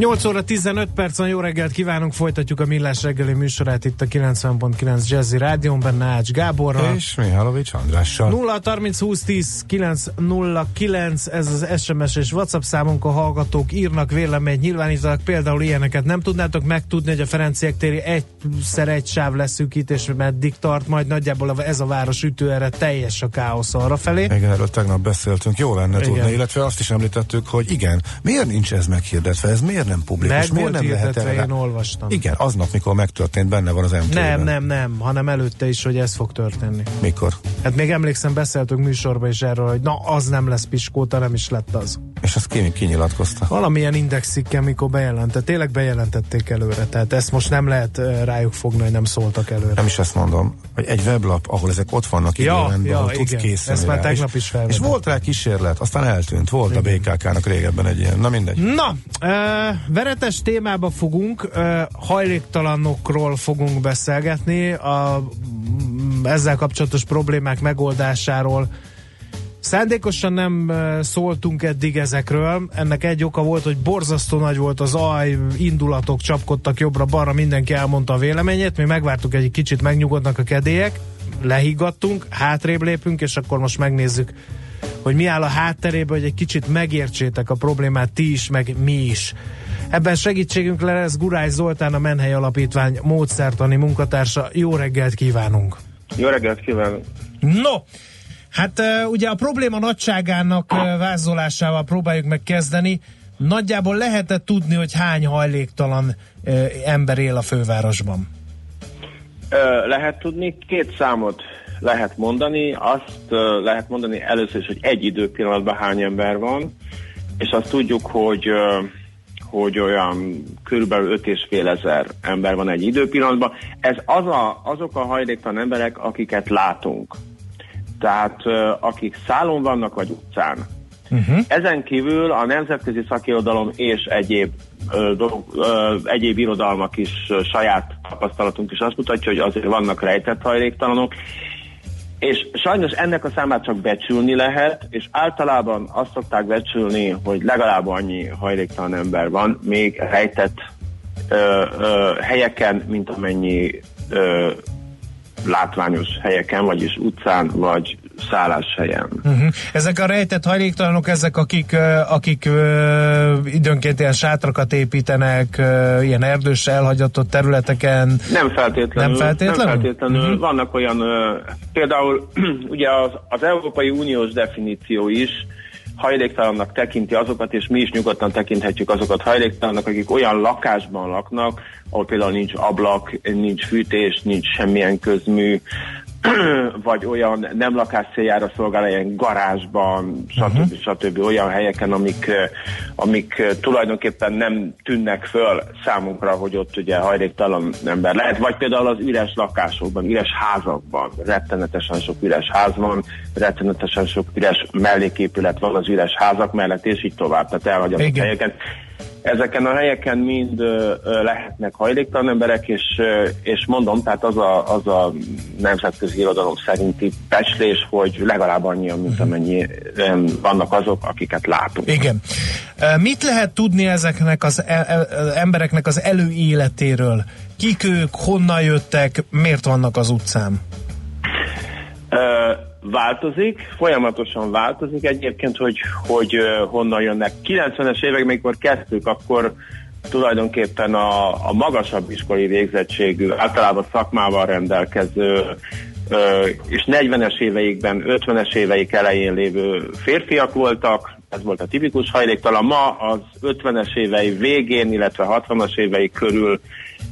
8 óra 15 percen jó reggelt kívánunk, folytatjuk a Millás reggeli műsorát itt a 90.9 Jazzy Rádion, benne Ács Gáborral. És Mihálovics Andrással. 0 30 20 10 909, ez az SMS és WhatsApp számunk, a hallgatók írnak véleményt, nyilvánítanak például ilyeneket. Nem tudnátok megtudni, hogy a Ferenciek téri egyszer egy sáv leszűkítés meddig tart, majd nagyjából ez a város ütőere teljes a káosz arra felé. Igen, erről tegnap beszéltünk, jó lenne igen. tudni, illetve azt is említettük, hogy igen, miért nincs ez meghirdetve, ez miért nem publikus. Meg miért nem lehet erre? én olvastam. Igen, aznap, mikor megtörtént, benne van az mtv Nem, nem, nem, hanem előtte is, hogy ez fog történni. Mikor? Hát még emlékszem, beszéltünk műsorban is erről, hogy na, az nem lesz piskóta, nem is lett az. És azt ki, ki nyilatkozta? Valamilyen indexikkel, mikor bejelentett, tényleg bejelentették előre, tehát ezt most nem lehet rájuk fogni, hogy nem szóltak előre. Nem is ezt mondom, hogy egy weblap, ahol ezek ott vannak ja, időrendben, ja, ahol tudsz készülni Ezt már tegnap is És volt rá kísérlet, aztán eltűnt, volt igen. a BKK-nak régebben egy ilyen, na mindegy. Na, uh, veretes témába fogunk, hajléktalanokról fogunk beszélgetni, a, ezzel kapcsolatos problémák megoldásáról, Szándékosan nem szóltunk eddig ezekről. Ennek egy oka volt, hogy borzasztó nagy volt az aj, indulatok csapkodtak jobbra-balra, mindenki elmondta a véleményét. Mi megvártuk egy kicsit megnyugodnak a kedélyek, lehiggadtunk, hátrébb lépünk, és akkor most megnézzük, hogy mi áll a hátterében, hogy egy kicsit megértsétek a problémát ti is, meg mi is. Ebben segítségünk lesz Gurály Zoltán, a Menhely Alapítvány módszertani munkatársa. Jó reggelt kívánunk! Jó reggelt kívánunk! No, Hát ugye a probléma nagyságának vázolásával próbáljuk meg kezdeni. Nagyjából lehetett tudni, hogy hány hajléktalan ember él a fővárosban? Lehet tudni, két számot lehet mondani. Azt lehet mondani először is, hogy egy időpillanatban hány ember van, és azt tudjuk, hogy hogy olyan körülbelül 5 és fél ezer ember van egy időpillanatban. Ez az a, azok a hajléktalan emberek, akiket látunk. Tehát akik szálon vannak, vagy utcán. Uh-huh. Ezen kívül a nemzetközi szakirodalom és egyéb, ö, dolog, ö, egyéb irodalmak is ö, saját tapasztalatunk is azt mutatja, hogy azért vannak rejtett hajléktalanok, és sajnos ennek a számát csak becsülni lehet, és általában azt szokták becsülni, hogy legalább annyi hajléktalan ember van, még rejtett ö, ö, helyeken, mint amennyi ö, látványos helyeken, vagyis utcán, vagy szálláshelyen. Uh-huh. Ezek a rejtett hajléktalanok, ezek akik, akik uh, időnként ilyen sátrakat építenek, ilyen erdős elhagyatott területeken. Nem feltétlenül. Nem feltétlenül? Nem feltétlenül. Uh-huh. Vannak olyan, például ugye az, az Európai Uniós definíció is hajléktalannak tekinti azokat, és mi is nyugodtan tekinthetjük azokat hajléktalannak, akik olyan lakásban laknak, ahol például nincs ablak, nincs fűtés, nincs semmilyen közmű, vagy olyan nem lakás céljára szolgál, ilyen garázsban, stb. Uh-huh. stb. olyan helyeken, amik, amik tulajdonképpen nem tűnnek föl számunkra, hogy ott ugye hajléktalan ember lehet, vagy például az üres lakásokban, üres házakban, rettenetesen sok üres ház van, rettenetesen sok üres melléképület van az üres házak mellett, és így tovább, tehát elhagyott helyeken. Ezeken a helyeken mind lehetnek hajléktalan emberek, és, és mondom, tehát az a, az a nemzetközi irodalom szerinti becslés, hogy legalább annyian, mint mhm. amennyi vannak azok, akiket látunk. Igen. Mit lehet tudni ezeknek az e, e, embereknek az előéletéről? Kik ők, honnan jöttek, miért vannak az utcán? Változik, folyamatosan változik egyébként, hogy, hogy honnan jönnek. 90-es évek, amikor kezdtük, akkor tulajdonképpen a, a magasabb iskolai végzettségű, általában szakmával rendelkező, és 40-es éveikben, 50-es éveik elején lévő férfiak voltak, ez volt a tipikus hajléktalan. Ma az 50-es évei végén, illetve 60-as évei körül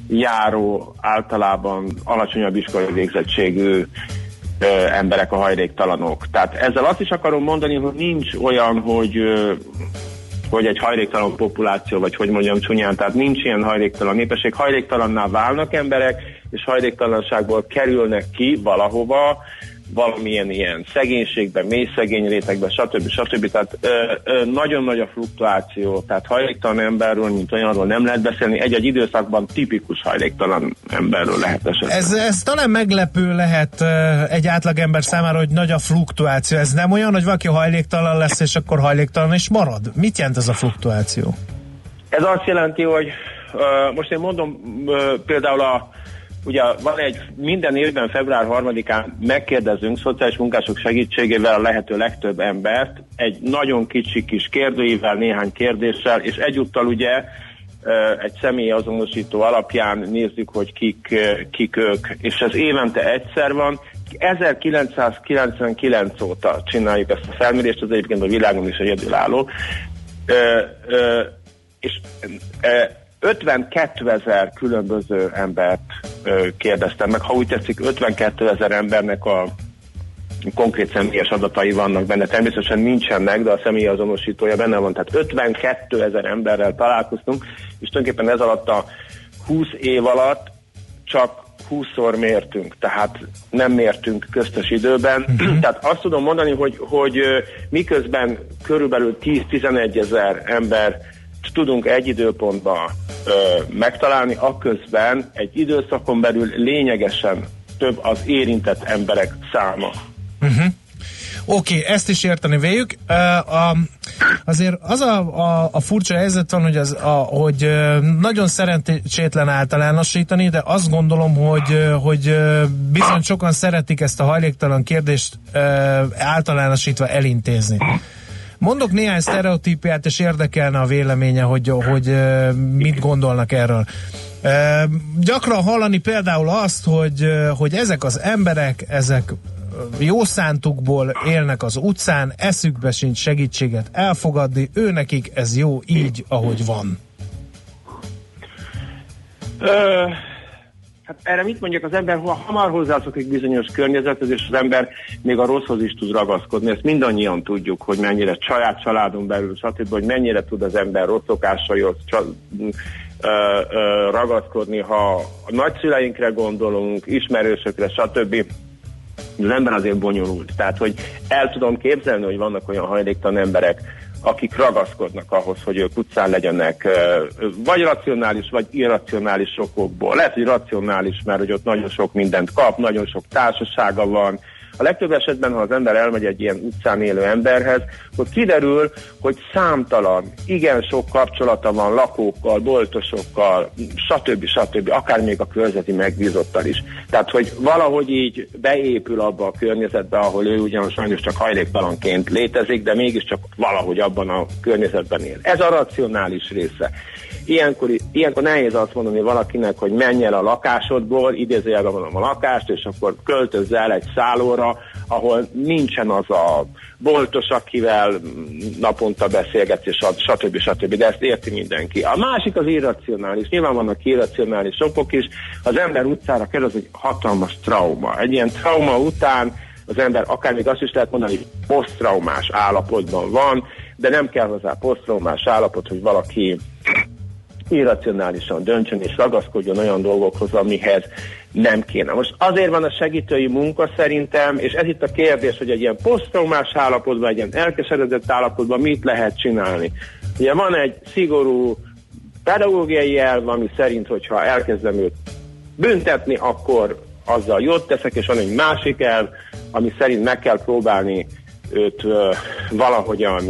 járó általában alacsonyabb iskolai végzettségű ö, emberek a hajléktalanok. Tehát ezzel azt is akarom mondani, hogy nincs olyan, hogy ö, hogy egy hajléktalan populáció, vagy hogy mondjam csúnyán, tehát nincs ilyen hajléktalan népesség, hajléktalanná válnak emberek, és hajléktalanságból kerülnek ki valahova, valamilyen ilyen szegénységben, mély szegény rétegben, stb. stb. Tehát ö, ö, nagyon nagy a fluktuáció, tehát hajléktalan emberről, mint olyanról nem lehet beszélni, egy-egy időszakban tipikus hajléktalan emberről lehet esetleg. Ez, ez talán meglepő lehet egy átlagember számára, hogy nagy a fluktuáció. Ez nem olyan, hogy valaki hajléktalan lesz, és akkor hajléktalan is marad? Mit jelent ez a fluktuáció? Ez azt jelenti, hogy most én mondom például a ugye van egy, minden évben február 3-án megkérdezünk szociális munkások segítségével a lehető legtöbb embert, egy nagyon kicsi kis kérdőivel, néhány kérdéssel, és egyúttal ugye egy személyi azonosító alapján nézzük, hogy kik, kik ők, és ez évente egyszer van, 1999 óta csináljuk ezt a felmérést, az egyébként a világon is egyedülálló, és 52 ezer különböző embert ö, kérdeztem meg. Ha úgy tetszik, 52 ezer embernek a konkrét személyes adatai vannak benne. Természetesen nincsenek, de a személyi azonosítója benne van. Tehát 52 ezer emberrel találkoztunk, és tulajdonképpen ez alatt a 20 év alatt csak 20-szor mértünk, tehát nem mértünk köztes időben. Uh-huh. tehát azt tudom mondani, hogy, hogy miközben körülbelül 10-11 ezer ember tudunk egy időpontban megtalálni, akközben egy időszakon belül lényegesen több az érintett emberek száma. Uh-huh. Oké, okay, ezt is érteni véljük. Uh, a, azért az a, a, a furcsa helyzet van, hogy, az, a, hogy nagyon szerencsétlen általánosítani, de azt gondolom, hogy, hogy bizony sokan szeretik ezt a hajléktalan kérdést általánosítva elintézni. Mondok néhány sztereotípiát, és érdekelne a véleménye, hogy, hogy mit gondolnak erről. Gyakran hallani például azt, hogy, hogy ezek az emberek, ezek jó szántukból élnek az utcán, eszükbe sincs segítséget elfogadni, ő nekik ez jó így, ahogy van. Hát erre mit mondjak, az ember hamar hozzászokik bizonyos környezethez, és az ember még a rosszhoz is tud ragaszkodni. Ezt mindannyian tudjuk, hogy mennyire saját családon belül, stb., hogy mennyire tud az ember rossz szokásaihoz ragaszkodni, ha a nagyszüleinkre gondolunk, ismerősökre, stb. Az ember azért bonyolult. Tehát, hogy el tudom képzelni, hogy vannak olyan hajléktalan emberek, akik ragaszkodnak ahhoz, hogy ők utcán legyenek, vagy racionális, vagy irracionális okokból. Lehet, hogy racionális, mert hogy ott nagyon sok mindent kap, nagyon sok társasága van, a legtöbb esetben, ha az ember elmegy egy ilyen utcán élő emberhez, akkor kiderül, hogy számtalan, igen sok kapcsolata van lakókkal, boltosokkal, stb. stb. akár még a körzeti megbízottal is. Tehát, hogy valahogy így beépül abba a környezetbe, ahol ő ugyan sajnos csak hajléktalanként létezik, de mégiscsak valahogy abban a környezetben él. Ez a racionális része. Ilyenkor, ilyenkor nehéz azt mondani valakinek, hogy menj el a lakásodból, idézőjelben mondom a lakást, és akkor költözz el egy szállóra, ahol nincsen az a boltos, akivel naponta beszélgetsz, és stb. stb. De ezt érti mindenki. A másik az irracionális. Nyilván vannak irracionális okok is. Az ember utcára kerül, az egy hatalmas trauma. Egy ilyen trauma után az ember akár még azt is lehet mondani, hogy posztraumás állapotban van, de nem kell hozzá posztraumás állapot, hogy valaki irracionálisan döntsön és ragaszkodjon olyan dolgokhoz, amihez nem kéne. Most azért van a segítői munka szerintem, és ez itt a kérdés, hogy egy ilyen posztraumás állapotban, egy ilyen elkeseredett állapotban mit lehet csinálni. Ugye van egy szigorú pedagógiai elv, ami szerint, hogyha elkezdem őt büntetni, akkor azzal jót teszek, és van egy másik elv, ami szerint meg kell próbálni őt ö, valahogyan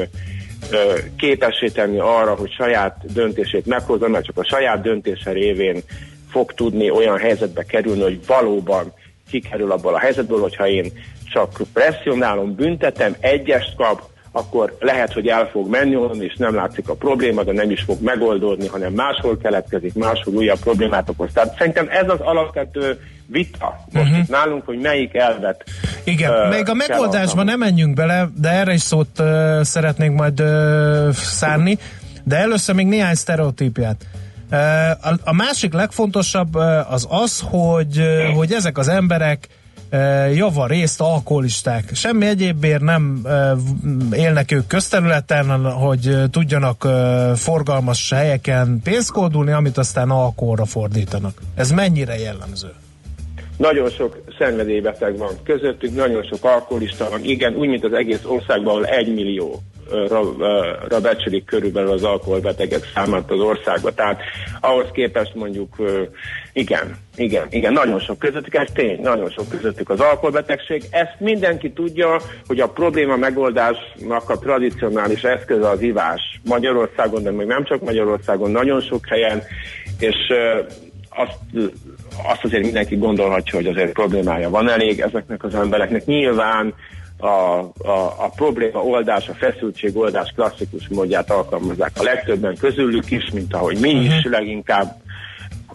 képessé tenni arra, hogy saját döntését meghozza, mert csak a saját döntése révén fog tudni olyan helyzetbe kerülni, hogy valóban kikerül abból a helyzetből, hogyha én csak presszionálom, büntetem, egyest kap, akkor lehet, hogy el fog menni onnan, és nem látszik a probléma, de nem is fog megoldódni, hanem máshol keletkezik, máshol újabb problémát okoz. Tehát szerintem ez az alapvető vita most uh-huh. itt nálunk, hogy melyik elvet Igen, uh, még a megoldásban nem menjünk bele, de erre is szót uh, szeretnénk majd uh, szárni, de először még néhány sztereotípiát. Uh, a, a másik legfontosabb uh, az az, hogy, uh, hogy ezek az emberek java részt alkoholisták. Semmi egyébért nem élnek ők közterületen, hogy tudjanak forgalmas helyeken pénzkódulni, amit aztán alkoholra fordítanak. Ez mennyire jellemző? Nagyon sok szenvedélybeteg van közöttük, nagyon sok alkoholista van, igen, úgy, mint az egész országban, ahol egy millió ra becsülik körülbelül az alkoholbetegek számát az országban. Tehát ahhoz képest mondjuk igen, igen, igen, nagyon sok közöttük, ez tény, nagyon sok közöttük az alkoholbetegség. Ezt mindenki tudja, hogy a probléma megoldásnak a tradicionális eszköze az ivás Magyarországon, de még nem csak Magyarországon, nagyon sok helyen, és azt, azt azért mindenki gondolhatja, hogy azért problémája van elég ezeknek az embereknek. Nyilván a, a, a probléma oldás, a feszültség oldás klasszikus módját alkalmazzák a legtöbben közülük is, mint ahogy mi is uh-huh. leginkább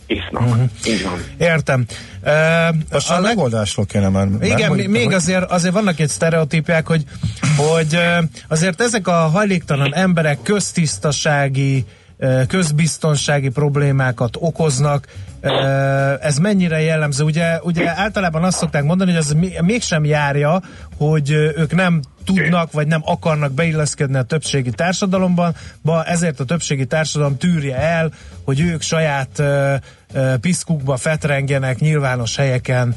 isznak. Uh-huh. Így van. Értem. Uh, a, a megoldásról kéne már. Igen, még, még azért, azért vannak egy sztereotípiák, hogy, hogy azért ezek a hajléktalan emberek köztisztasági közbiztonsági problémákat okoznak. Ez mennyire jellemző? Ugye, ugye általában azt szokták mondani, hogy ez mégsem járja, hogy ők nem tudnak, vagy nem akarnak beilleszkedni a többségi társadalomban, ba ezért a többségi társadalom tűrje el, hogy ők saját uh, piszkukba fetrengenek nyilvános helyeken,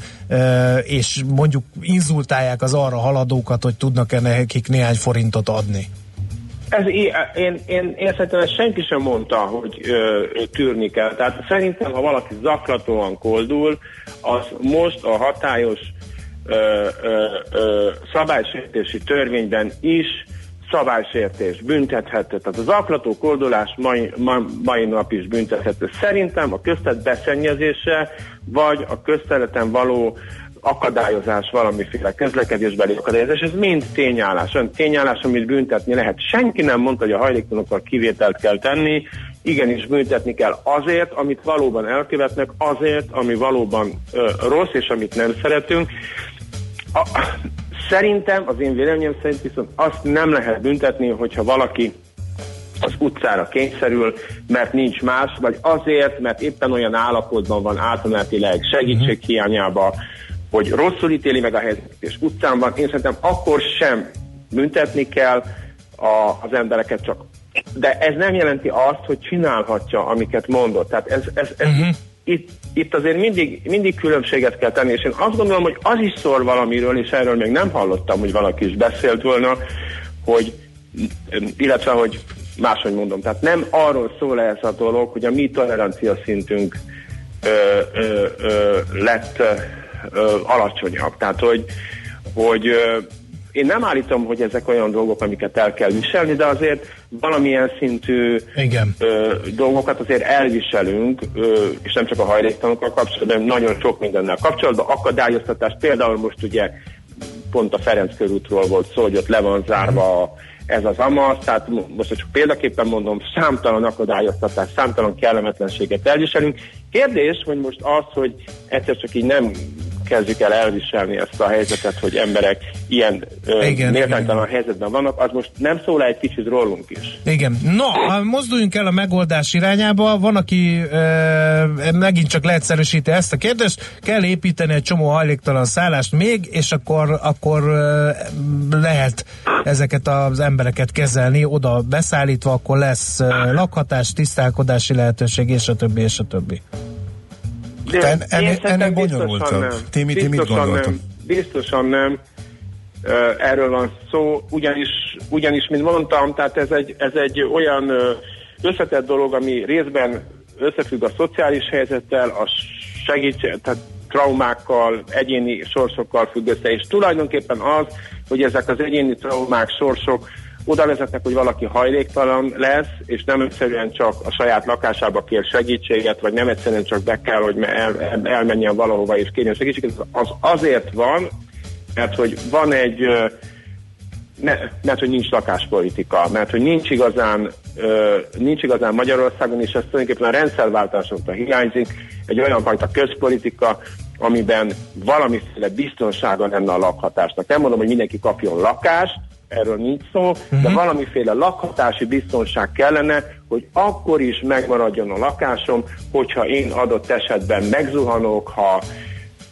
és mondjuk inzultálják az arra haladókat, hogy tudnak-e nekik néhány forintot adni. Ez, én, én, én szerintem ezt senki sem mondta, hogy ö, tűrni kell. Tehát szerintem, ha valaki zaklatóan koldul, az most a hatályos ö, ö, ö, szabálysértési törvényben is szabálysértés, büntethető. Tehát az zaklató koldulás mai, mai, mai nap is büntethető. Szerintem a köztet beszennyezése, vagy a közterületen való akadályozás, valamiféle közlekedésbeli akadályozás, ez mind tényállás. Olyan tényállás, amit büntetni lehet. Senki nem mondta, hogy a hajléktalanokkal kivételt kell tenni, igenis büntetni kell azért, amit valóban elkövetnek, azért, ami valóban ö, rossz, és amit nem szeretünk. A, szerintem, az én véleményem szerint viszont azt nem lehet büntetni, hogyha valaki az utcára kényszerül, mert nincs más, vagy azért, mert éppen olyan állapotban van átmenetileg segítség hiányába, hogy rosszul ítéli meg a helyzetet, és utcán van, én szerintem akkor sem büntetni kell a, az embereket csak. De ez nem jelenti azt, hogy csinálhatja, amiket mondott. Tehát ez, ez, ez uh-huh. itt, itt azért mindig, mindig különbséget kell tenni, és én azt gondolom, hogy az is szól valamiről, és erről még nem hallottam, hogy valaki is beszélt volna, hogy illetve, hogy máshogy mondom, tehát nem arról szól ez a dolog, hogy a mi tolerancia szintünk ö, ö, ö, lett ö, alacsonyabb. Tehát, hogy, hogy ö, én nem állítom, hogy ezek olyan dolgok, amiket el kell viselni, de azért valamilyen szintű Igen. Ö, dolgokat azért elviselünk, ö, és nem csak a hajléktalanokkal kapcsolatban, hanem nagyon sok mindennel kapcsolatban. Akadályoztatás például most ugye pont a Ferenc körútról volt szó, hogy ott le van zárva ez az AMASZ, tehát most csak példaképpen mondom, számtalan akadályoztatás, számtalan kellemetlenséget elviselünk. Kérdés, hogy most az, hogy egyszer csak így nem kezdjük el elviselni ezt a helyzetet, hogy emberek ilyen igen, méltánytalan igen. helyzetben vannak, az most nem szól egy kicsit rólunk is. Igen. No, mozduljunk el a megoldás irányába. Van, aki e, megint csak leegyszerűsíti ezt a kérdést. Kell építeni egy csomó hajléktalan szállást még, és akkor, akkor lehet ezeket az embereket kezelni, oda beszállítva, akkor lesz lakhatás, tisztálkodási lehetőség, és a többi, és a többi. De en, ennél, ennél bonyolultabb. Timi, ti mit Nem, biztosan nem. Erről van szó, ugyanis, ugyanis, mint mondtam, tehát ez egy, ez egy olyan összetett dolog, ami részben összefügg a szociális helyzettel, a segítség, tehát traumákkal, egyéni sorsokkal függ össze, és tulajdonképpen az, hogy ezek az egyéni traumák, sorsok oda vezetnek, hogy valaki hajléktalan lesz, és nem egyszerűen csak a saját lakásába kér segítséget, vagy nem egyszerűen csak be kell, hogy el, el, elmenjen valahova és kérjen segítséget, az azért van, mert hogy van egy ne, mert hogy nincs lakáspolitika, mert hogy nincs igazán, nincs igazán Magyarországon, és ez tulajdonképpen a rendszerváltásokra hiányzik, egy olyan fajta közpolitika, amiben valamiféle biztonsága lenne a lakhatásnak. Nem mondom, hogy mindenki kapjon lakást, erről nincs szó, uh-huh. de mhm. valamiféle lakhatási biztonság kellene, hogy akkor is megmaradjon a lakásom, hogyha én adott esetben megzuhanok, ha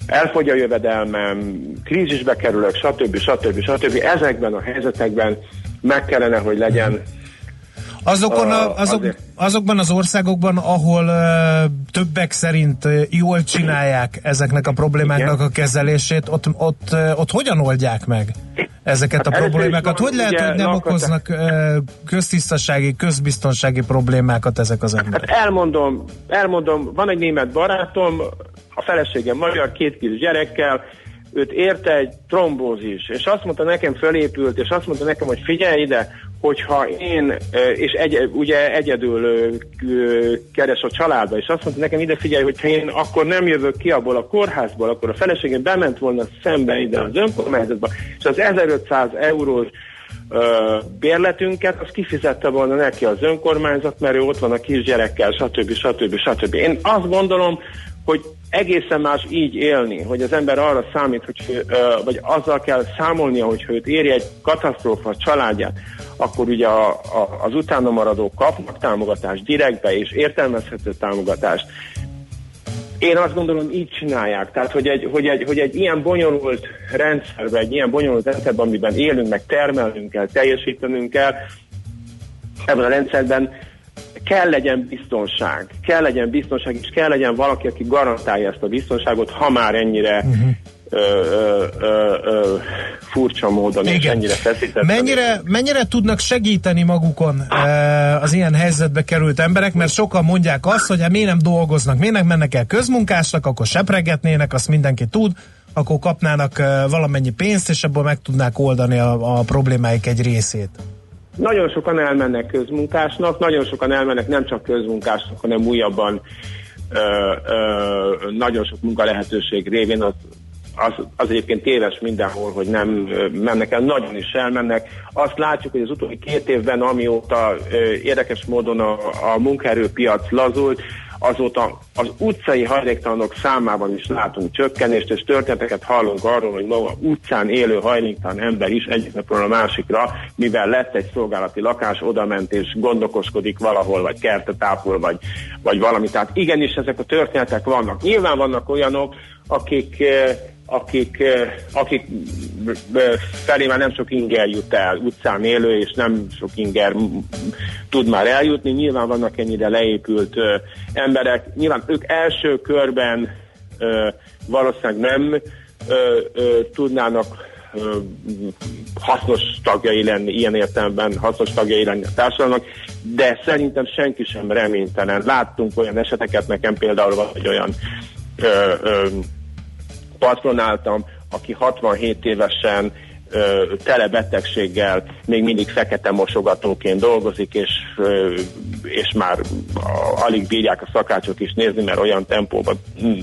elfogy a jövedelmem, krízisbe kerülök, stb. stb. stb. Ezekben a helyzetekben meg kellene, hogy legyen Azokon a, azok, azokban az országokban, ahol többek szerint jól csinálják ezeknek a problémáknak Igen. a kezelését, ott, ott, ott hogyan oldják meg ezeket hát a problémákat? Hogy lehet, hogy nem okoznak uh, köztisztasági, közbiztonsági problémákat ezek az emberek? Hát elmondom, elmondom, van egy német barátom, a feleségem magyar, két kis gyerekkel, őt érte egy trombózis, és azt mondta nekem fölépült, és azt mondta nekem, hogy figyelj ide, hogyha én, és egy, ugye egyedül keres a családba, és azt mondta nekem ide figyelj, hogyha én akkor nem jövök ki abból a kórházból, akkor a feleségem bement volna szembe ide az önkormányzatba, és az 1500 eurós bérletünket, az kifizette volna neki az önkormányzat, mert ő ott van a kisgyerekkel, stb. stb. stb. Én azt gondolom, hogy egészen más így élni, hogy az ember arra számít, hogy, vagy azzal kell számolnia, hogy őt éri egy katasztrófa a családját, akkor ugye a, a, az utána maradók kapnak támogatást direktbe és értelmezhető támogatást. Én azt gondolom, így csinálják. Tehát, hogy egy, hogy egy, hogy egy ilyen bonyolult rendszerben, egy ilyen bonyolult rendszerben, amiben élünk, meg termelnünk kell, teljesítenünk kell, ebben a rendszerben kell legyen biztonság, kell legyen biztonság, és kell legyen valaki, aki garantálja ezt a biztonságot, ha már ennyire uh-huh. Ö, ö, ö, ö, furcsa módon Igen. és ennyire feszített. Mennyire, mennyire tudnak segíteni magukon e, az ilyen helyzetbe került emberek, mert sokan mondják azt, hogy hát miért nem dolgoznak, miért nem mennek el közmunkásnak, akkor sepregetnének, azt mindenki tud, akkor kapnának valamennyi pénzt, és ebből meg tudnák oldani a, a problémáik egy részét. Nagyon sokan elmennek közmunkásnak, nagyon sokan elmennek nem csak közmunkásnak, hanem újabban ö, ö, nagyon sok munkalehetőség révén az, az, az egyébként téves mindenhol, hogy nem mennek el, nagyon is elmennek. Azt látjuk, hogy az utóbbi két évben, amióta érdekes módon a, a munkaerőpiac lazult, azóta az utcai hajléktalanok számában is látunk csökkenést, és történeteket hallunk arról, hogy maga utcán élő hajléktalan ember is egyik napról a másikra, mivel lett egy szolgálati lakás, odament és gondokoskodik valahol, vagy kertet ápol, vagy, vagy valami. Tehát igenis ezek a történetek vannak. Nyilván vannak olyanok, akik akik, eh, akik eh, felé már nem sok inger jut el, utcán élő, és nem sok inger tud már eljutni. Nyilván vannak ennyire leépült ö, emberek. Nyilván ők első körben valószínűleg nem tudnának hasznos tagjai lenni, ilyen értelemben hasznos tagjai lenni a társadalomnak, de szerintem senki sem reménytelen. Láttunk olyan eseteket, nekem például van egy olyan ö, ö, patronáltam, aki 67 évesen ö, tele betegséggel még mindig fekete mosogatóként dolgozik, és, ö, és már alig bírják a szakácsok is nézni, mert olyan tempóban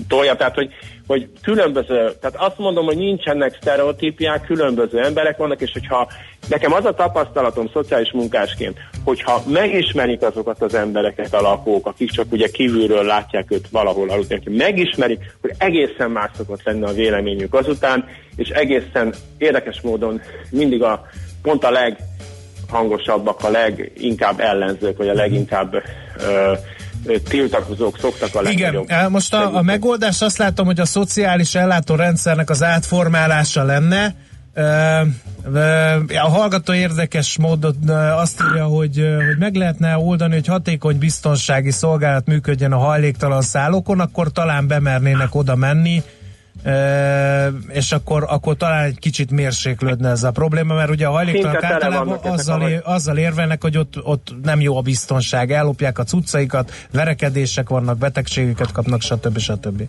tolja. Tehát, hogy, hogy különböző, tehát azt mondom, hogy nincsenek sztereotípiák, különböző emberek vannak, és hogyha nekem az a tapasztalatom szociális munkásként, hogyha megismerik azokat az embereket, a lakók, akik csak ugye kívülről látják őt valahol aludni, hogy megismerik, hogy egészen más szokott lenni a véleményük azután, és egészen érdekes módon mindig a pont a leghangosabbak, a leginkább ellenzők, vagy a leginkább ö, tiltakozók szoktak a legnagyobb. Igen, most a, a megoldás azt látom, hogy a szociális ellátórendszernek az átformálása lenne, a hallgató érdekes módon azt írja, hogy, hogy meg lehetne oldani, hogy hatékony biztonsági szolgálat működjen a hajléktalan szállókon, akkor talán bemernének oda menni, és akkor, akkor talán egy kicsit mérséklődne ez a probléma, mert ugye a hajléktalanok általában azzal, ér, azzal érvelnek, hogy ott, ott nem jó a biztonság, ellopják a cuccaikat, verekedések vannak, betegségeket kapnak, stb. stb.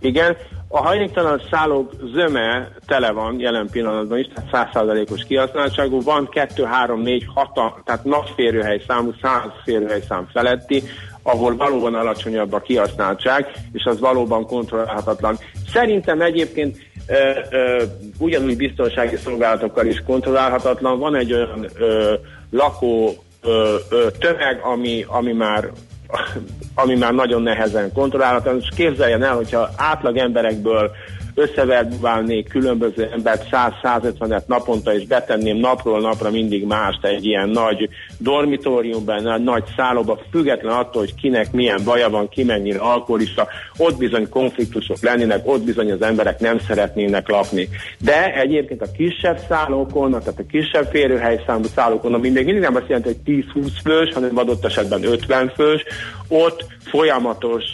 Igen, a hajléktalan szállók zöme tele van jelen pillanatban is, tehát százszázalékos kihasználtságú, van 2, 3, 4, 6, tehát nagy férőhely számú, 100 férőhely szám feletti, ahol valóban alacsonyabb a kihasználtság, és az valóban kontrollálhatatlan. Szerintem egyébként ö, ö, ugyanúgy biztonsági szolgálatokkal is kontrollálhatatlan. Van egy olyan ö, lakó ö, ö, tömeg, ami, ami már ami már nagyon nehezen kontrollálható. És képzeljen el, hogyha átlag emberekből összeverbálnék különböző embert 100-150-et naponta, és betenném napról napra mindig mást egy ilyen nagy dormitóriumban, egy nagy szállóba, független attól, hogy kinek milyen baja van, ki mennyire alkoholista, ott bizony konfliktusok lennének, ott bizony az emberek nem szeretnének lakni. De egyébként a kisebb szállókon, tehát a kisebb férőhelyszámú szállókon, ami mindig, mindig nem azt jelenti, hogy 10-20 fős, hanem adott esetben 50 fős, ott folyamatos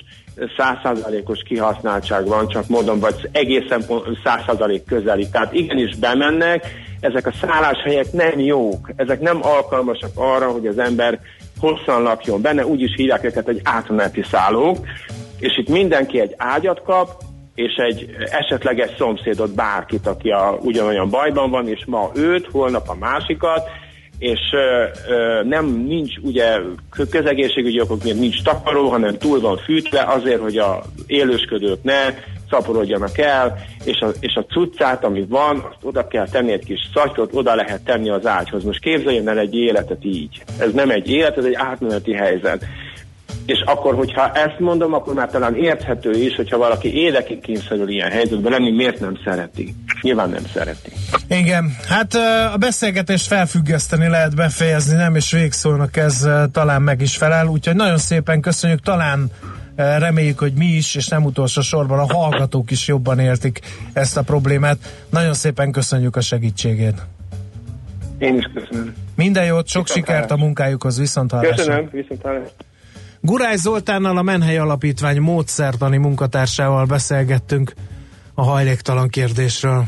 százszázalékos kihasználtság van, csak mondom, vagy egészen százszázalék közeli. Tehát igenis bemennek, ezek a szálláshelyek nem jók, ezek nem alkalmasak arra, hogy az ember hosszan lakjon benne, úgy is hívják őket, hogy átmeneti szállók, és itt mindenki egy ágyat kap, és egy esetleges szomszédot, bárkit, aki a, ugyanolyan bajban van, és ma őt, holnap a másikat, és ö, nem nincs ugye közegészségügyi okok miatt nincs takaró, hanem túl van fűtve azért, hogy a élősködők ne szaporodjanak el, és a, és a cuccát, ami van, azt oda kell tenni egy kis szatyrot, oda lehet tenni az ágyhoz. Most képzeljen el egy életet így. Ez nem egy élet, ez egy átmeneti helyzet. És akkor, hogyha ezt mondom, akkor már talán érthető is, hogyha valaki évekig kényszerül ilyen helyzetben lenni, miért nem szereti? Nyilván nem szereti. Igen, hát a beszélgetést felfüggeszteni lehet befejezni, nem és végszónak ez talán meg is felel, úgyhogy nagyon szépen köszönjük, talán reméljük, hogy mi is, és nem utolsó sorban a hallgatók is jobban értik ezt a problémát. Nagyon szépen köszönjük a segítségét. Én is köszönöm. Minden jót, sok viszont sikert a munkájukhoz, viszont hallásra. Köszönöm, viszont hallásra. Gurály Zoltánnal a Menhely Alapítvány módszertani munkatársával beszélgettünk a hajléktalan kérdésről.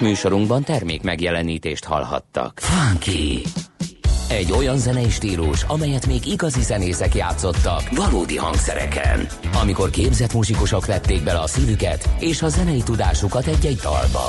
Műsorunkban termék megjelenítést hallhattak. Funky! Egy olyan zenei stílus, amelyet még igazi zenészek játszottak valódi hangszereken. Amikor képzett muzsikusok vették bele a szívüket és a zenei tudásukat egy-egy dalba.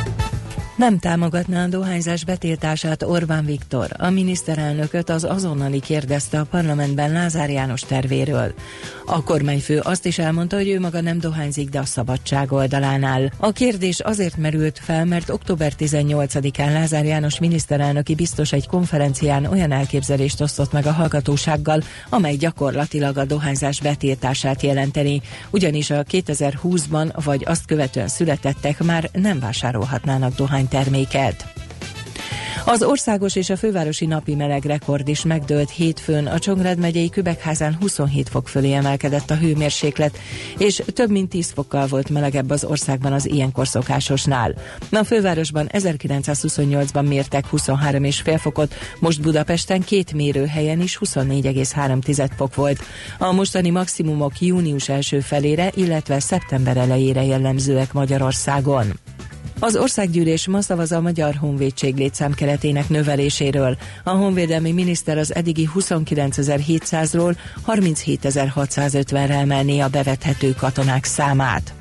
Nem támogatná a dohányzás betiltását Orbán Viktor. A miniszterelnököt az azonnali kérdezte a parlamentben Lázár János tervéről. A kormányfő azt is elmondta, hogy ő maga nem dohányzik, de a szabadság oldalán áll. A kérdés azért merült fel, mert október 18-án Lázár János miniszterelnöki biztos egy konferencián olyan elképzelést osztott meg a hallgatósággal, amely gyakorlatilag a dohányzás betiltását jelenteni. Ugyanis a 2020-ban vagy azt követően születettek már nem vásárolhatnának dohány terméket. Az országos és a fővárosi napi meleg rekord is megdőlt hétfőn. A Csongrád megyei Kübekházán 27 fok fölé emelkedett a hőmérséklet, és több mint 10 fokkal volt melegebb az országban az ilyenkor szokásosnál. A fővárosban 1928-ban mértek 23,5 fokot, most Budapesten két mérőhelyen is 24,3 fok volt. A mostani maximumok június első felére, illetve szeptember elejére jellemzőek Magyarországon. Az országgyűlés ma szavaz a Magyar Honvédség létszámkeretének növeléséről. A honvédelmi miniszter az eddigi 29.700-ról 37.650-re emelné a bevethető katonák számát.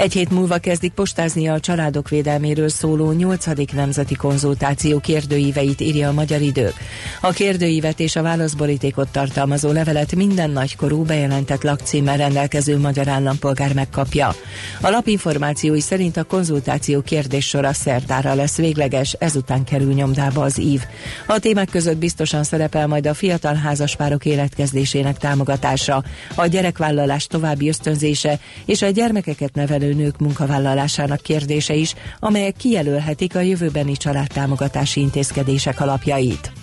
Egy hét múlva kezdik postázni a családok védelméről szóló 8. nemzeti konzultáció kérdőíveit, írja a Magyar Idők. A kérdőívet és a válaszborítékot tartalmazó levelet minden nagykorú bejelentett lakcímmel rendelkező magyar állampolgár megkapja. A lapinformációi szerint a konzultáció kérdéssora szerdára lesz végleges, ezután kerül nyomdába az ív. A témák között biztosan szerepel majd a fiatal házaspárok életkezdésének támogatása, a gyerekvállalás további ösztönzése és a gyermekeket nevelő nők munkavállalásának kérdése is, amelyek kijelölhetik a jövőbeni családtámogatási intézkedések alapjait.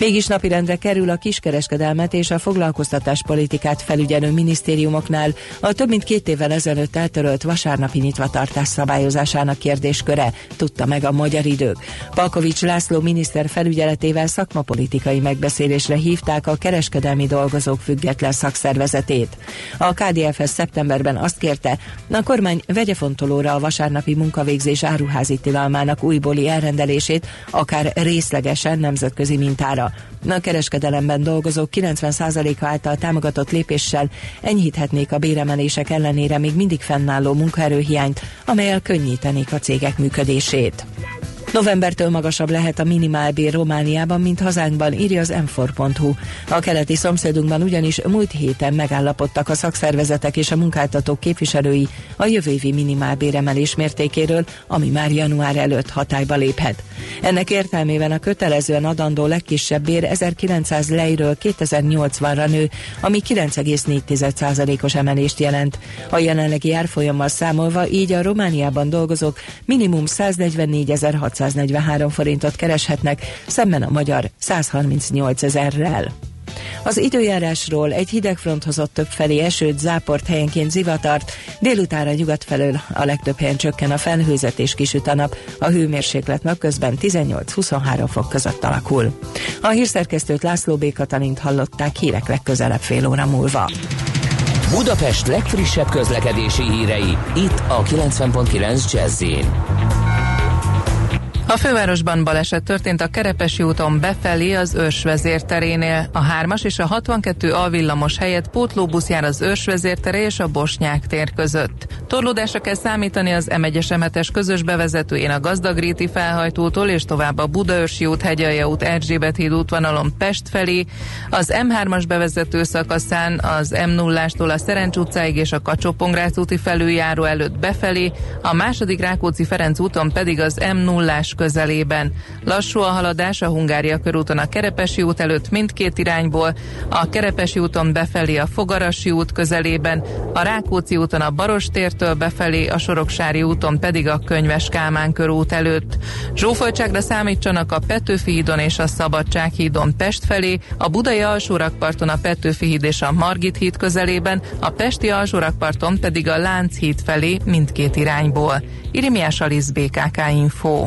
Mégis napirendre kerül a kiskereskedelmet és a foglalkoztatáspolitikát felügyelő minisztériumoknál a több mint két évvel ezelőtt eltörölt vasárnapi nyitvatartás szabályozásának kérdésköre, tudta meg a magyar idők. Palkovics László miniszter felügyeletével szakmapolitikai megbeszélésre hívták a kereskedelmi dolgozók független szakszervezetét. A KDFS szeptemberben azt kérte, a kormány vegye fontolóra a vasárnapi munkavégzés áruházi tilalmának újbóli elrendelését, akár részlegesen nemzetközi mintára. A kereskedelemben dolgozók 90%-a által támogatott lépéssel enyhíthetnék a béremelések ellenére még mindig fennálló munkaerőhiányt, amelyel könnyítenék a cégek működését. Novembertől magasabb lehet a minimálbér Romániában, mint hazánkban, írja az m A keleti szomszédunkban ugyanis múlt héten megállapodtak a szakszervezetek és a munkáltatók képviselői a jövő évi minimálbéremelés mértékéről, ami már január előtt hatályba léphet. Ennek értelmében a kötelezően adandó legkisebb bér 1900 lejről 2080-ra nő, ami 9,4%-os emelést jelent. A jelenlegi árfolyammal számolva így a Romániában dolgozók minimum 144.600 643 forintot kereshetnek, szemben a magyar 138 ezerrel. Az időjárásról egy hidegfront hozott több felé esőt, záport helyenként zivatart, délutára nyugat felől a legtöbb helyen csökken a felhőzet és kisüt a nap, a hőmérséklet napközben 18-23 fok között alakul. A hírszerkesztőt László B. Katalint hallották hírek legközelebb fél óra múlva. Budapest legfrissebb közlekedési hírei, itt a 90.9 jazz a fővárosban baleset történt a Kerepesi úton befelé az őrsvezérterénél. A 3-as és a 62 alvillamos helyett pótlóbusz jár az őrsvezértere és a Bosnyák tér között. Torlódásra kell számítani az M1-es közös bevezetőjén a Gazdagréti felhajtótól és tovább a Budaörsi út, Hegyalja út, Erzsébet híd útvonalon Pest felé, az M3-as bevezető szakaszán az M0-ástól a Szerencs utcáig és a kacsó úti felüljáró előtt befelé, a második Rákóczi Ferenc úton pedig az M0-ás közelében. Lassú a haladás a Hungária körúton a Kerepesi út előtt mindkét irányból, a Kerepesi úton befelé a Fogarasi út közelében, a Rákóczi úton a Barostértől befelé, a Soroksári úton pedig a Könyves Kálmán körút előtt. Zsófoltságra számítsanak a Petőfi hídon és a Szabadság hídon Pest felé, a Budai alsórakparton a Petőfi híd és a Margit híd közelében, a Pesti alsórakparton pedig a Lánchíd felé mindkét irányból. Irimiás Alisz BKK Info.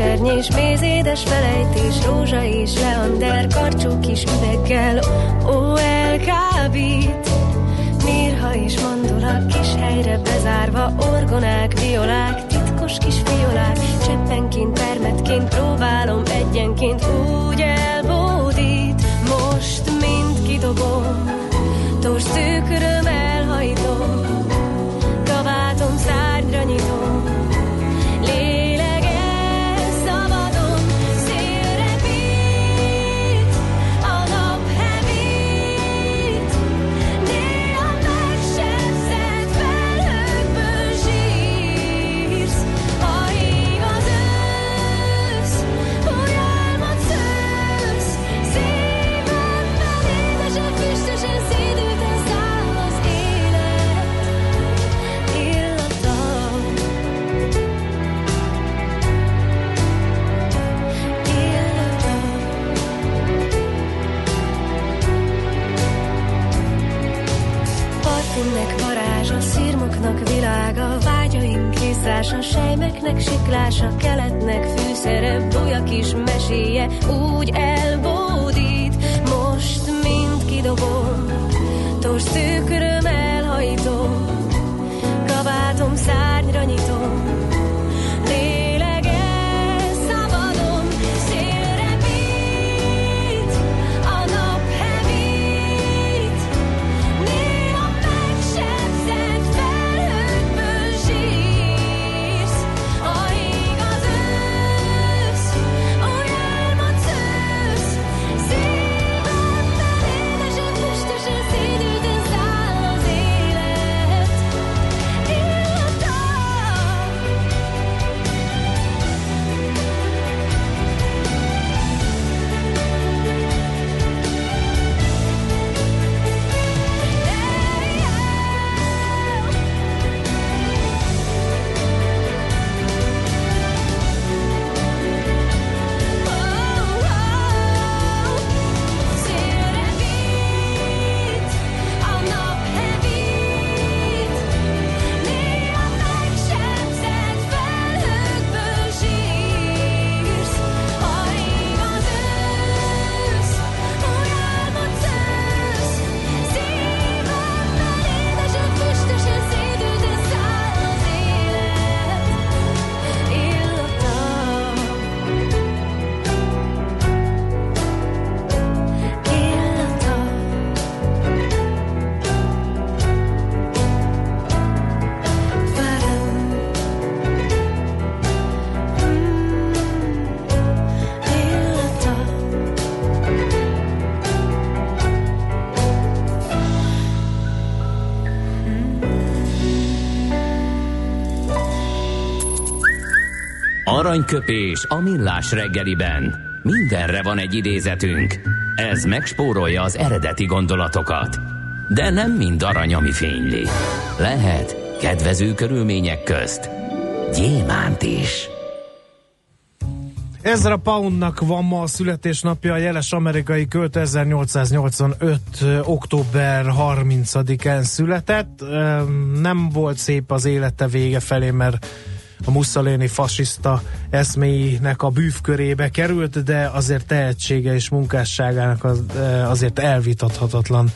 Édes kis kesernyés, méz, édes felejtés, rózsa és leander, karcsú kis üveggel, ó, elkábít. Mirha és mandula, kis helyre bezárva, orgonák, violák, titkos kis fiolák, cseppenként, termetként, próbálom egyenként, úgy elbódít. Most mind kidobom, tors szűköröm elhajtom, Aranyköpés a millás reggeliben. Mindenre van egy idézetünk. Ez megspórolja az eredeti gondolatokat. De nem mind arany, ami fényli. Lehet kedvező körülmények közt gyémánt is. Ezra Poundnak van ma a születésnapja, a jeles amerikai költ 1885. ö, október 30-án született. Nem volt szép az élete vége felé, mert a Mussolini fasiszta eszméinek a bűvkörébe került, de azért tehetsége és munkásságának az, ö, azért elvitathatatlan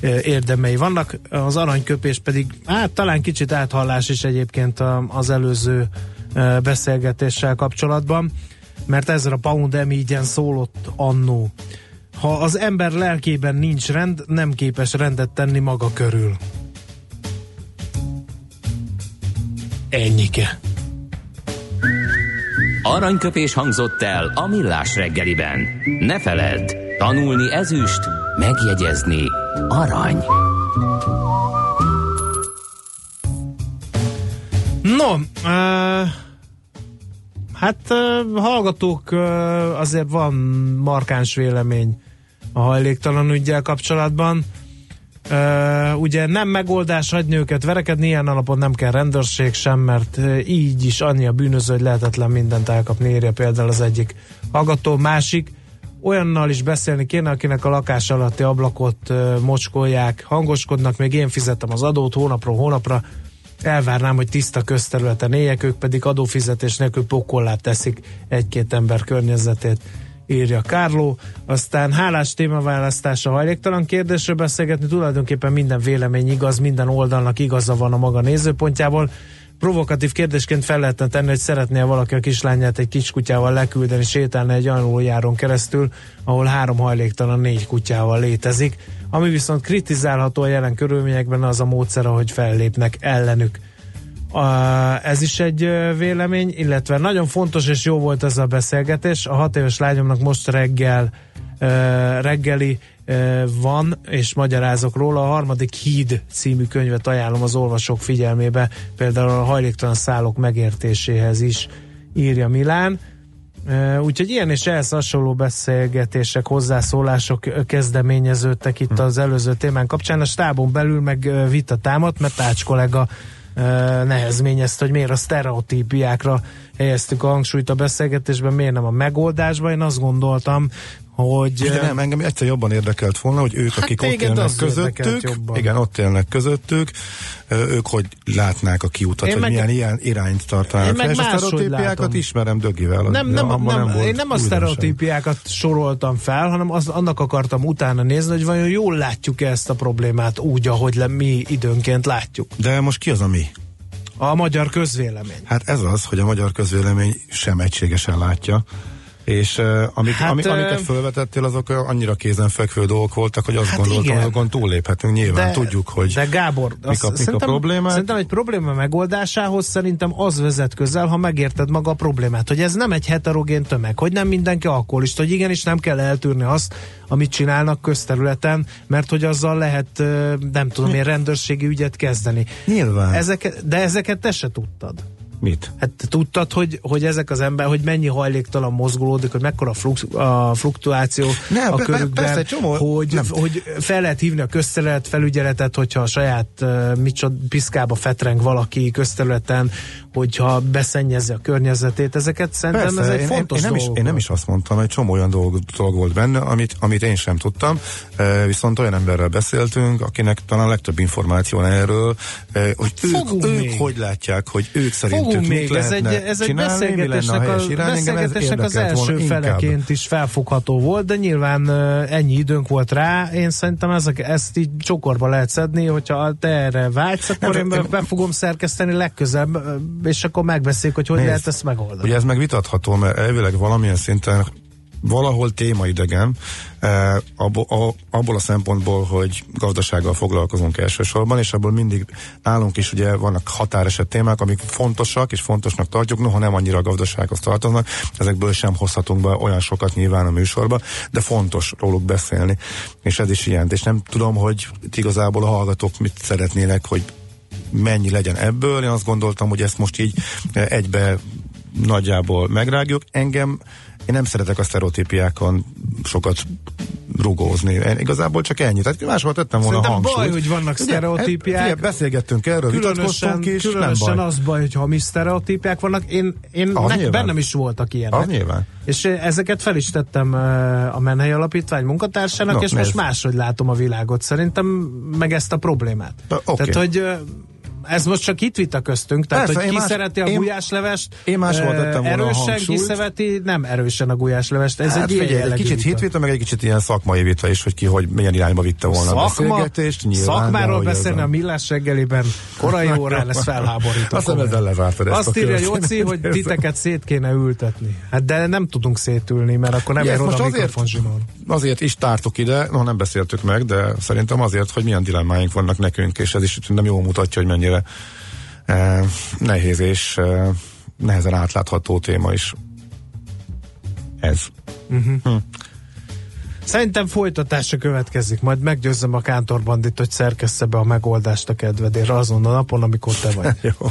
ö, érdemei vannak. Az aranyköpés pedig, hát talán kicsit áthallás is egyébként az előző ö, beszélgetéssel kapcsolatban mert ezzel a Pound emígyen szólott annó. Ha az ember lelkében nincs rend, nem képes rendet tenni maga körül. Ennyike. Aranyköpés hangzott el a millás reggeliben. Ne feledd, tanulni ezüst, megjegyezni arany. No, uh, hát uh, hallgatók, uh, azért van markáns vélemény a hajléktalan ügyel kapcsolatban. Uh, ugye nem megoldás hagyni őket verekedni, ilyen alapon nem kell rendőrség sem, mert így is annyi a bűnöző, hogy lehetetlen mindent elkapni, írja például az egyik hallgató. Másik, olyannal is beszélni kéne, akinek a lakás alatti ablakot uh, mocskolják, hangoskodnak, még én fizetem az adót hónapról hónapra, elvárnám, hogy tiszta közterületen éljek, ők pedig adófizetés nélkül pokollá teszik egy-két ember környezetét írja Kárló. Aztán hálás témaválasztása hajléktalan kérdésről beszélgetni, tulajdonképpen minden vélemény igaz, minden oldalnak igaza van a maga nézőpontjából. Provokatív kérdésként fel lehetne tenni, hogy szeretné valaki a kislányát egy kiskutyával leküldeni, sétálni egy aluljáron keresztül, ahol három hajléktalan négy kutyával létezik. Ami viszont kritizálható a jelen körülményekben az a módszer, ahogy fellépnek ellenük. Ez is egy vélemény, illetve nagyon fontos és jó volt ez a beszélgetés. A hat éves lányomnak most reggel reggeli van, és magyarázok róla. A harmadik híd című könyvet ajánlom az olvasók figyelmébe, például a hajléktalan szálok megértéséhez is írja Milán. Úgyhogy ilyen és ehhez hasonló beszélgetések, hozzászólások kezdeményeződtek itt az előző témán kapcsán. A stábon belül meg vita támadt, mert Tács kollega nehezményezte, hogy miért a sztereotípiákra helyeztük a hangsúlyt a beszélgetésben, miért nem a megoldásban. Én azt gondoltam, hogy... Ugye nem, engem egyszer jobban érdekelt volna, hogy ők, Hát akik ott élnek közöttük, igen, ott élnek közöttük, ők hogy látnák a kiutat, Én hogy meg- milyen ilyen irányt Én tartanának meg és a sztereotípiákat ismerem dögivel. nem, nem, abban nem, volt én nem a sztereotípiákat soroltam fel, hanem az, annak akartam utána nézni, hogy vajon jól látjuk-e ezt a problémát úgy, ahogy le, mi időnként látjuk. De most ki az a mi? A magyar közvélemény. Hát ez az, hogy a magyar közvélemény sem egységesen látja, és uh, amik, Hát, ami, amiket felvetettél, azok annyira kézenfekvő dolgok voltak, hogy azt Hát gondoltam, igen. hogy azokon túlléphetünk. Nyilván tudjuk, hogy De Gábor, mik a, mik a problémák. Szerintem egy probléma megoldásához szerintem az vezet közel, ha megérted maga a problémát, hogy ez nem egy heterogén tömeg, hogy nem mindenki alkoholista, hogy igenis nem kell eltűrni azt, amit csinálnak közterületen, mert hogy azzal lehet, nem tudom én, rendőrségi ügyet kezdeni. Nyilván. Ezeket, de ezeket te se tudtad. Mit? Hát tudtad, hogy, hogy ezek az ember, hogy mennyi hajléktalan mozgolódik, hogy mekkora flux, a fluktuáció Nem, a pe- körükben, persze, csomó- hogy, nem. hogy fel lehet hívni a közterület felügyeletet, hogyha a saját uh, micsod piszkába fetreng valaki közterületen, hogyha beszennyezi a környezetét, ezeket szerintem ez egy én, fontos én, nem is, én nem is azt mondtam, egy csomó olyan dolog, dolog volt benne, amit, amit én sem tudtam, viszont olyan emberrel beszéltünk, akinek talán legtöbb információ erről, hogy ők, Fogunk ők még. hogy látják, hogy ők szerintük Mit még, ez egy, ez egy beszélgetésnek, a, irány, beszélgetésnek az első inkább. feleként is felfogható volt, de nyilván ennyi időnk volt rá, én szerintem ezek, ezt így csokorba lehet szedni, hogyha te erre vágysz, akkor Nem, én be, én- be fogom szerkeszteni legközelebb, ö, és akkor megbeszéljük, hogy hogy Nézd, lehet ezt megoldani. Ugye ez meg vitatható, mert elvileg valamilyen szinten valahol témaidegen, abból, abból a szempontból, hogy gazdasággal foglalkozunk elsősorban, és abból mindig nálunk is ugye vannak határeset témák, amik fontosak, és fontosnak tartjuk, noha nem annyira a gazdasághoz tartoznak, ezekből sem hozhatunk be olyan sokat nyilván a műsorba, de fontos róluk beszélni, és ez is ilyen, és nem tudom, hogy igazából a hallgatók mit szeretnének, hogy mennyi legyen ebből. Én azt gondoltam, hogy ezt most így egybe nagyjából megrágjuk. Engem, én nem szeretek a sztereotípiákon sokat rugózni. Én igazából csak ennyi. Tehát máshol tettem volna Szerintem hangsúlyt. baj, hogy vannak Ugye, sztereotípiák. figyelj, beszélgettünk erről, Különösen, vitatkoztunk is, különösen baj. az baj, hogy hamis sztereotípiák vannak. Én, én Az nek, nyilván. bennem is voltak ilyenek. Az nyilván. És eh, ezeket fel is tettem eh, a Menhely Alapítvány munkatársának, No, és most nézd. máshogy látom a világot. Szerintem meg ezt a problémát. Oké. Tehát, hogy eh, ez most csak itt vita köztünk, tehát Persze, hogy ki más- szereti a én- gulyáslevest, én máshol eh, tettem a erősen, ki szereti nem erősen a gulyáslevest. Ez hát egy figyelj, egy kicsit vita. hitvita, meg egy kicsit ilyen szakmai vita is, hogy ki hogy milyen irányba vitte volna a Szakma, beszélgetést. Nyilván, de szakmáról ez beszélni a millás reggeliben korai órán, ez felháborító. Azt ezzel lezártad ezt Azt a írja. Jóci, hogy titeket szét kéne ültetni. Hát de nem tudunk szétülni, mert akkor nem ér oda a mikrofon azért is tártuk ide, no nem beszéltük meg, de szerintem azért, hogy milyen dilemmáink vannak nekünk, és ez is nem jól mutatja, hogy mennyire eh, nehéz és eh, nehezen átlátható téma is. Ez. Szerintem folytatása következik, majd meggyőzzem a kántorbandit, hogy szerkessze be a megoldást a kedvedére azon a napon, amikor te vagy. Jó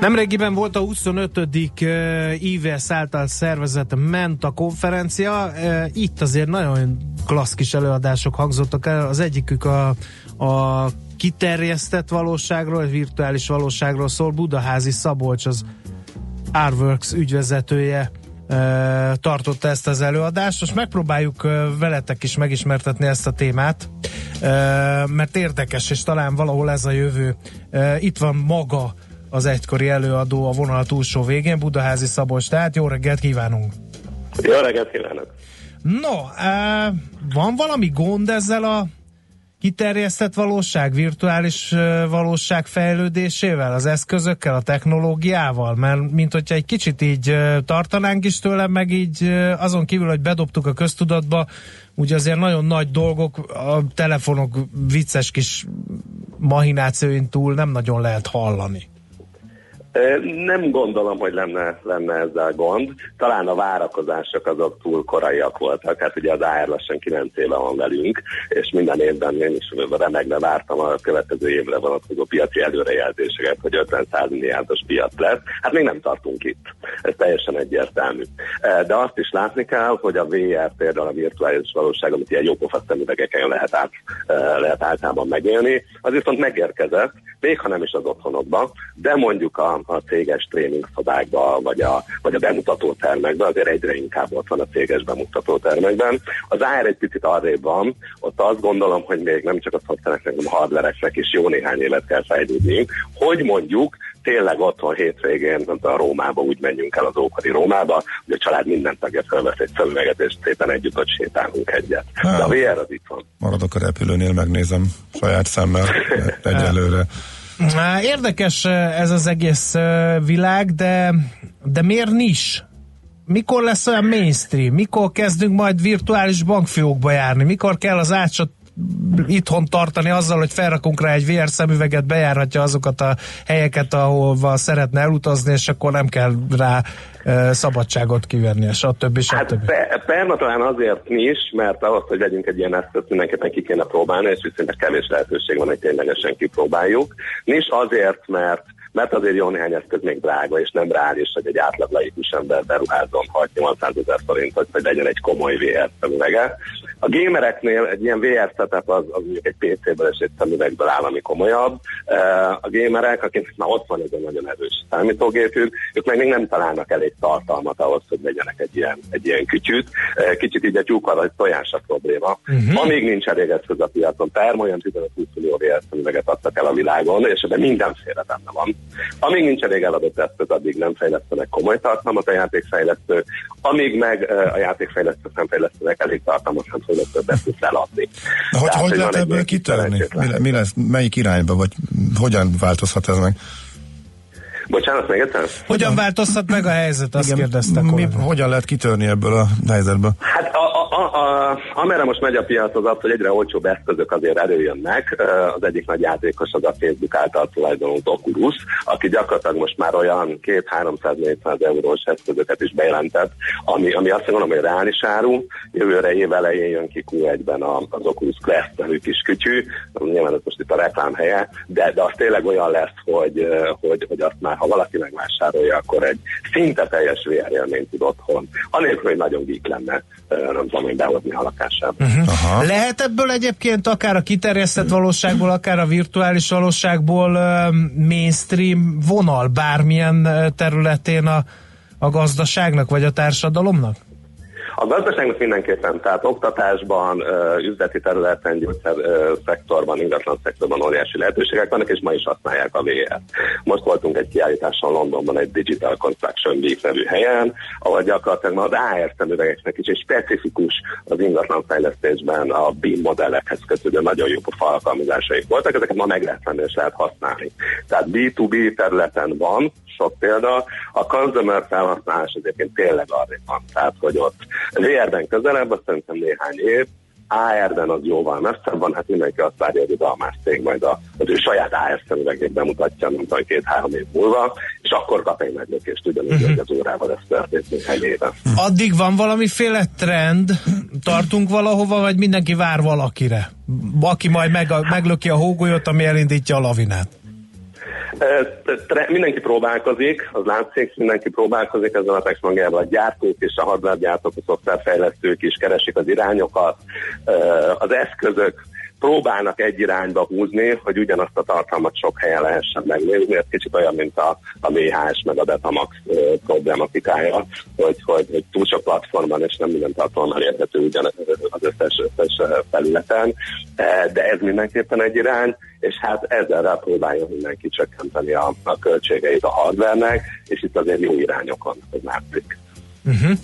Nemrégiben volt a 25. eh, IVS által szervezett Menta konferencia. Itt azért nagyon klassz kis előadások hangzottak el. Az egyikük a, a kiterjesztett valóságról, virtuális valóságról szól. Budaházi Szabolcs az Arworks ügyvezetője tartotta ezt az előadást. Most megpróbáljuk veletek is megismertetni ezt a témát, mert érdekes, és talán valahol ez a jövő. Itt van maga az egykori előadó a vonal túlsó végén, Budaházi Szabolcs, tehát jó reggelt kívánunk! Jó reggelt kívánok! No, eh, van valami gond ezzel a kiterjesztett valóság, virtuális eh, valóság fejlődésével, az eszközökkel, a technológiával? Mert mint hogyha egy kicsit így eh, tartanánk is tőle, meg így eh, azon kívül, hogy bedobtuk a köztudatba, ugye azért nagyon nagy dolgok, a telefonok vicces kis mahinációin túl nem nagyon lehet hallani. Nem gondolom, hogy lenne, lenne ezzel gond. Talán a várakozások azok túl koraiak voltak. Hát ugye az AR lassan 9 éve van velünk, és minden évben én is remegve vártam a következő évre vonatkozó piaci előrejelzéseket, hogy 50-100 milliárdos piac lesz. Hát még nem tartunk itt. Ez teljesen egyértelmű. De azt is látni kell, hogy a VR például a virtuális valóság, amit ilyen jópofa szemüvegeken lehet, át, lehet általában megélni, az viszont megérkezett, még ha nem is az otthonokba, de mondjuk a, a céges tréningsszobákba, vagy a, vagy a bemutatótermekben, azért egyre inkább ott van a céges bemutatótermekben. Az AR egy picit arrébb van, ott azt gondolom, hogy még nem csak a szoftvereknek, hanem a hardvereknek is jó néhány évet kell fejlődniünk, hogy mondjuk tényleg otthon hétvégén, nem a Rómába úgy menjünk el az ókori Rómába, hogy a család minden tagja felvesz egy szemüveget, és szépen együtt ott sétálunk egyet. De a VR az itt van. Maradok a repülőnél, megnézem saját szemmel egyelőre. Érdekes ez az egész világ, de, de miért nis? Mikor lesz olyan mainstream? Mikor kezdünk majd virtuális bankfiókba járni? Mikor kell az ácsot itthon tartani azzal, hogy felrakunk rá egy VR szemüveget, bejárhatja azokat a helyeket, ahova szeretne elutazni, és akkor nem kell rá eh, szabadságot kivenni, és stb. stb. Hát pe- perna talán azért is, mert ahhoz, hogy vegyünk egy ilyen eszközt, mindenképpen ki kéne próbálni, és viszonylag kevés lehetőség van, hogy ténylegesen kipróbáljuk. Nis azért, mert mert azért jó néhány eszköz még drága, és nem reális, hogy egy átlag laikus ember beruházzon 6-800 ezer forintot, hogy legyen egy komoly VR szemüvege. A gamereknél egy ilyen VR setup az, az mondjuk egy PC-ből és egy szemüvegből áll, ami komolyabb. A gamerek, akiknek már ott van ez a nagyon erős számítógépük, ők meg még nem találnak elég tartalmat ahhoz, hogy legyenek egy ilyen, egy ilyen kütyűt. Kicsit így a tyúkkal vagy tojás a probléma. Uh-huh. Amíg nincs elég eszköz a piacon, term olyan 15-20 millió VR szemüveget adtak el a világon, és ebben mindenféle benne van. Amíg nincs elég eladott eszköz, addig nem fejlesztenek komoly tartalmat a játékfejlesztők, amíg meg a játékfejlesztők nem fejlesztenek elég tartalmat, nem fognak több eszközt eladni. De hogy, Tehát, hogy van lehet ebből kitörni? Mi, mi lesz, melyik irányba, vagy hogyan változhat ez meg? Bocsánat, még egyszer? Hogyan változhat meg a helyzet? Azt kérdezte mi, hogyan lehet kitörni ebből a helyzetből? Hát a, a, amerre most megy a piac az az, hogy egyre olcsóbb eszközök azért előjönnek. Az egyik nagy játékos az a Facebook által tulajdonolt Oculus, aki gyakorlatilag most már olyan 2-300-400 eurós eszközöket is bejelentett, ami, ami azt gondolom, hogy reális áru. Jövőre év elején jön ki Q1-ben a- az Oculus Quest nevű kis kütyű, nyilván ez most itt a reklám helye, de, de az tényleg olyan lesz, hogy, hogy, hogy azt már, ha valaki megvásárolja, akkor egy szinte teljes VR élményt tud otthon. Anélkül, hogy nagyon geek lenne, nem tudom, hogy behozni a lakásába. Aha. Lehet ebből egyébként akár a kiterjesztett valóságból, akár a virtuális valóságból mainstream vonal bármilyen területén a, a gazdaságnak vagy a társadalomnak? A gazdaságnak mindenképpen, tehát oktatásban, üzleti területen, gyógyszer szektorban, ingatlan szektorban óriási lehetőségek vannak, és ma is használják a VR. Most voltunk egy kiállításon Londonban egy Digital Construction Week nevű helyen, ahol gyakorlatilag ma az AR szemüvegeknek is egy specifikus az ingatlanfejlesztésben a BIM modellekhez kötődő nagyon jó pofa alkalmazásaik voltak, ezeket ma meg lehet venni és lehet használni. Tehát B2B területen van sok példa, a consumer felhasználás egyébként tényleg arra van, tehát hogy ott VR-ben közelebb, azt szerintem néhány év, AR-ben az jóval messzebb van, hát mindenki azt várja, hogy a más cég majd a, az ő saját AR szemüvegét bemutatja, mint a két-három év múlva, és akkor kap egy meglökést, ugyanúgy, uh-huh. hogy az órával ez történt néhány éve. Addig van valamiféle trend, tartunk valahova, vagy mindenki vár valakire? Aki majd meg, meglöki a hógolyót, ami elindítja a lavinát. Mindenki próbálkozik, az látszik, mindenki próbálkozik ezzel a technológiával. A gyártók és a hardware gyártók, a szoftverfejlesztők is keresik az irányokat, az eszközök próbálnak egy irányba húzni, hogy ugyanazt a tartalmat sok helyen lehessen megnézni. Ez kicsit olyan, mint a, a VHS meg a Betamax ö, problematikája, hogy, hogy, hogy túl sok platformon és nem minden tartalom elérhető ugyan az összes, összes felületen, E, de ez mindenképpen egy irány, és hát ezzel próbálja mindenki csökkenteni a, a költségeit a hardvernek, és itt azért jó irányokon, látszik. Uh-huh.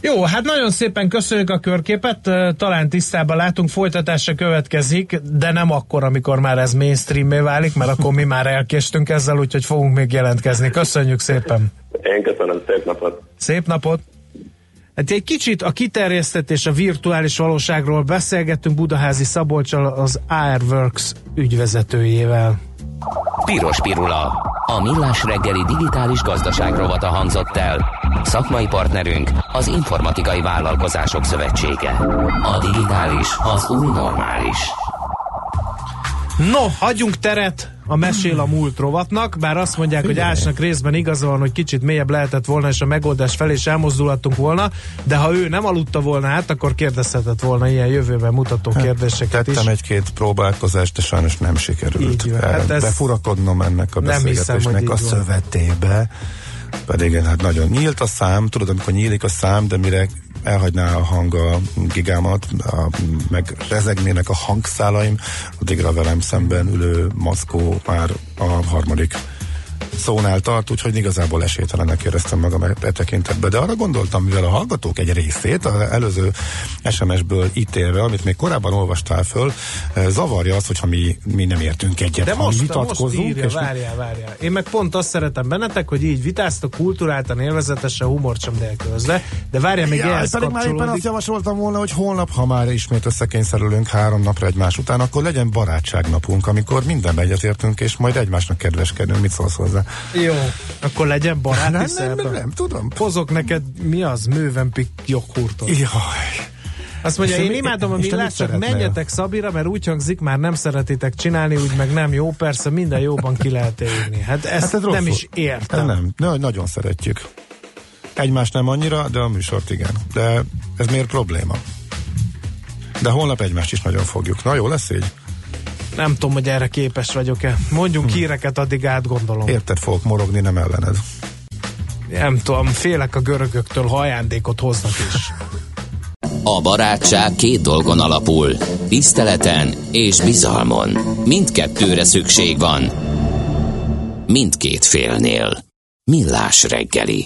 Jó, hát nagyon szépen köszönjük a körképet, talán tisztában látunk, folytatása következik, de nem akkor, amikor már ez mainstream válik, mert akkor mi már elkéstünk ezzel, úgyhogy fogunk még jelentkezni. Köszönjük szépen! Én köszönöm, szép napot! Szép napot! Hát egy kicsit a kiterjesztetés a virtuális valóságról beszélgettünk Budaházi Szabolcsal, az AirWorks ügyvezetőjével. Piros Pirula. A millás reggeli digitális gazdaság rovata hangzott el. Szakmai partnerünk az Informatikai Vállalkozások Szövetsége. A digitális az új normális. No, hagyjunk teret a mesél a múlt rovatnak, bár azt mondják, hogy Ásnak részben igaza van, hogy kicsit mélyebb lehetett volna, és a megoldás felé is elmozdulhattunk volna, de ha ő nem aludta volna át, akkor kérdezhetett volna ilyen jövőben mutató kérdéseket is. Tettem egy-két próbálkozást, de sajnos nem sikerült Így Hát ez- befurakodnom ennek a beszélgetésnek a van. szövetébe. Pedig hát nagyon nyílt a szám, tudod, amikor nyílik a szám, de mire elhagyná a hang a gigámat, a, meg rezegnének a hangszálaim, addigra velem szemben ülő maszkó már a harmadik szónál tart, úgyhogy igazából esélytelenek éreztem magam e e tekintetben. De arra gondoltam, mivel a hallgatók egy részét az előző SMS-ből ítélve, amit még korábban olvastál föl, eh, zavarja az, hogyha mi, mi nem értünk egyet, De most, most vitatkozunk. írja, és várjál, várjál. Én meg pont azt szeretem bennetek, hogy így vitáztok kulturáltan, élvezetesen, humort sem nélkülözve, de várjál, még Ja, ehhez pedig már éppen azt javasoltam volna, hogy holnap, ha már ismét összekényszerülünk három napra egymás után, akkor legyen barátságnapunk, amikor mindenben egyetértünk, és majd egymásnak kedveskedünk. Mit szólsz hozzá? Jó, akkor legyen baráti nem, nem, nem, nem, tudom. Hozok neked, mi az? Mővempik joghurtot. Jaj. Azt mondja, én imádom a millás, csak menjetek Szabira, mert úgy hangzik, már nem szeretitek csinálni, úgy meg nem jó, persze minden jóban ki lehet élni. Hát ezt Hát ez nem rosszul. is értem. Nem, na, nagyon szeretjük. Egymást nem annyira, de a műsort igen. De ez miért probléma? De holnap egymást is nagyon fogjuk. Na jó lesz így? Nem tudom, hogy erre képes vagyok-e. Mondjunk híreket, addig átgondolom. Érted fogok morogni, nem ellened. Nem tudom, félek a görögöktől, ha ajándékot hoznak is. A barátság két dolgon alapul. Tiszteleten és bizalmon. Mindkettőre szükség van. Mindkét félnél. Millás reggeli.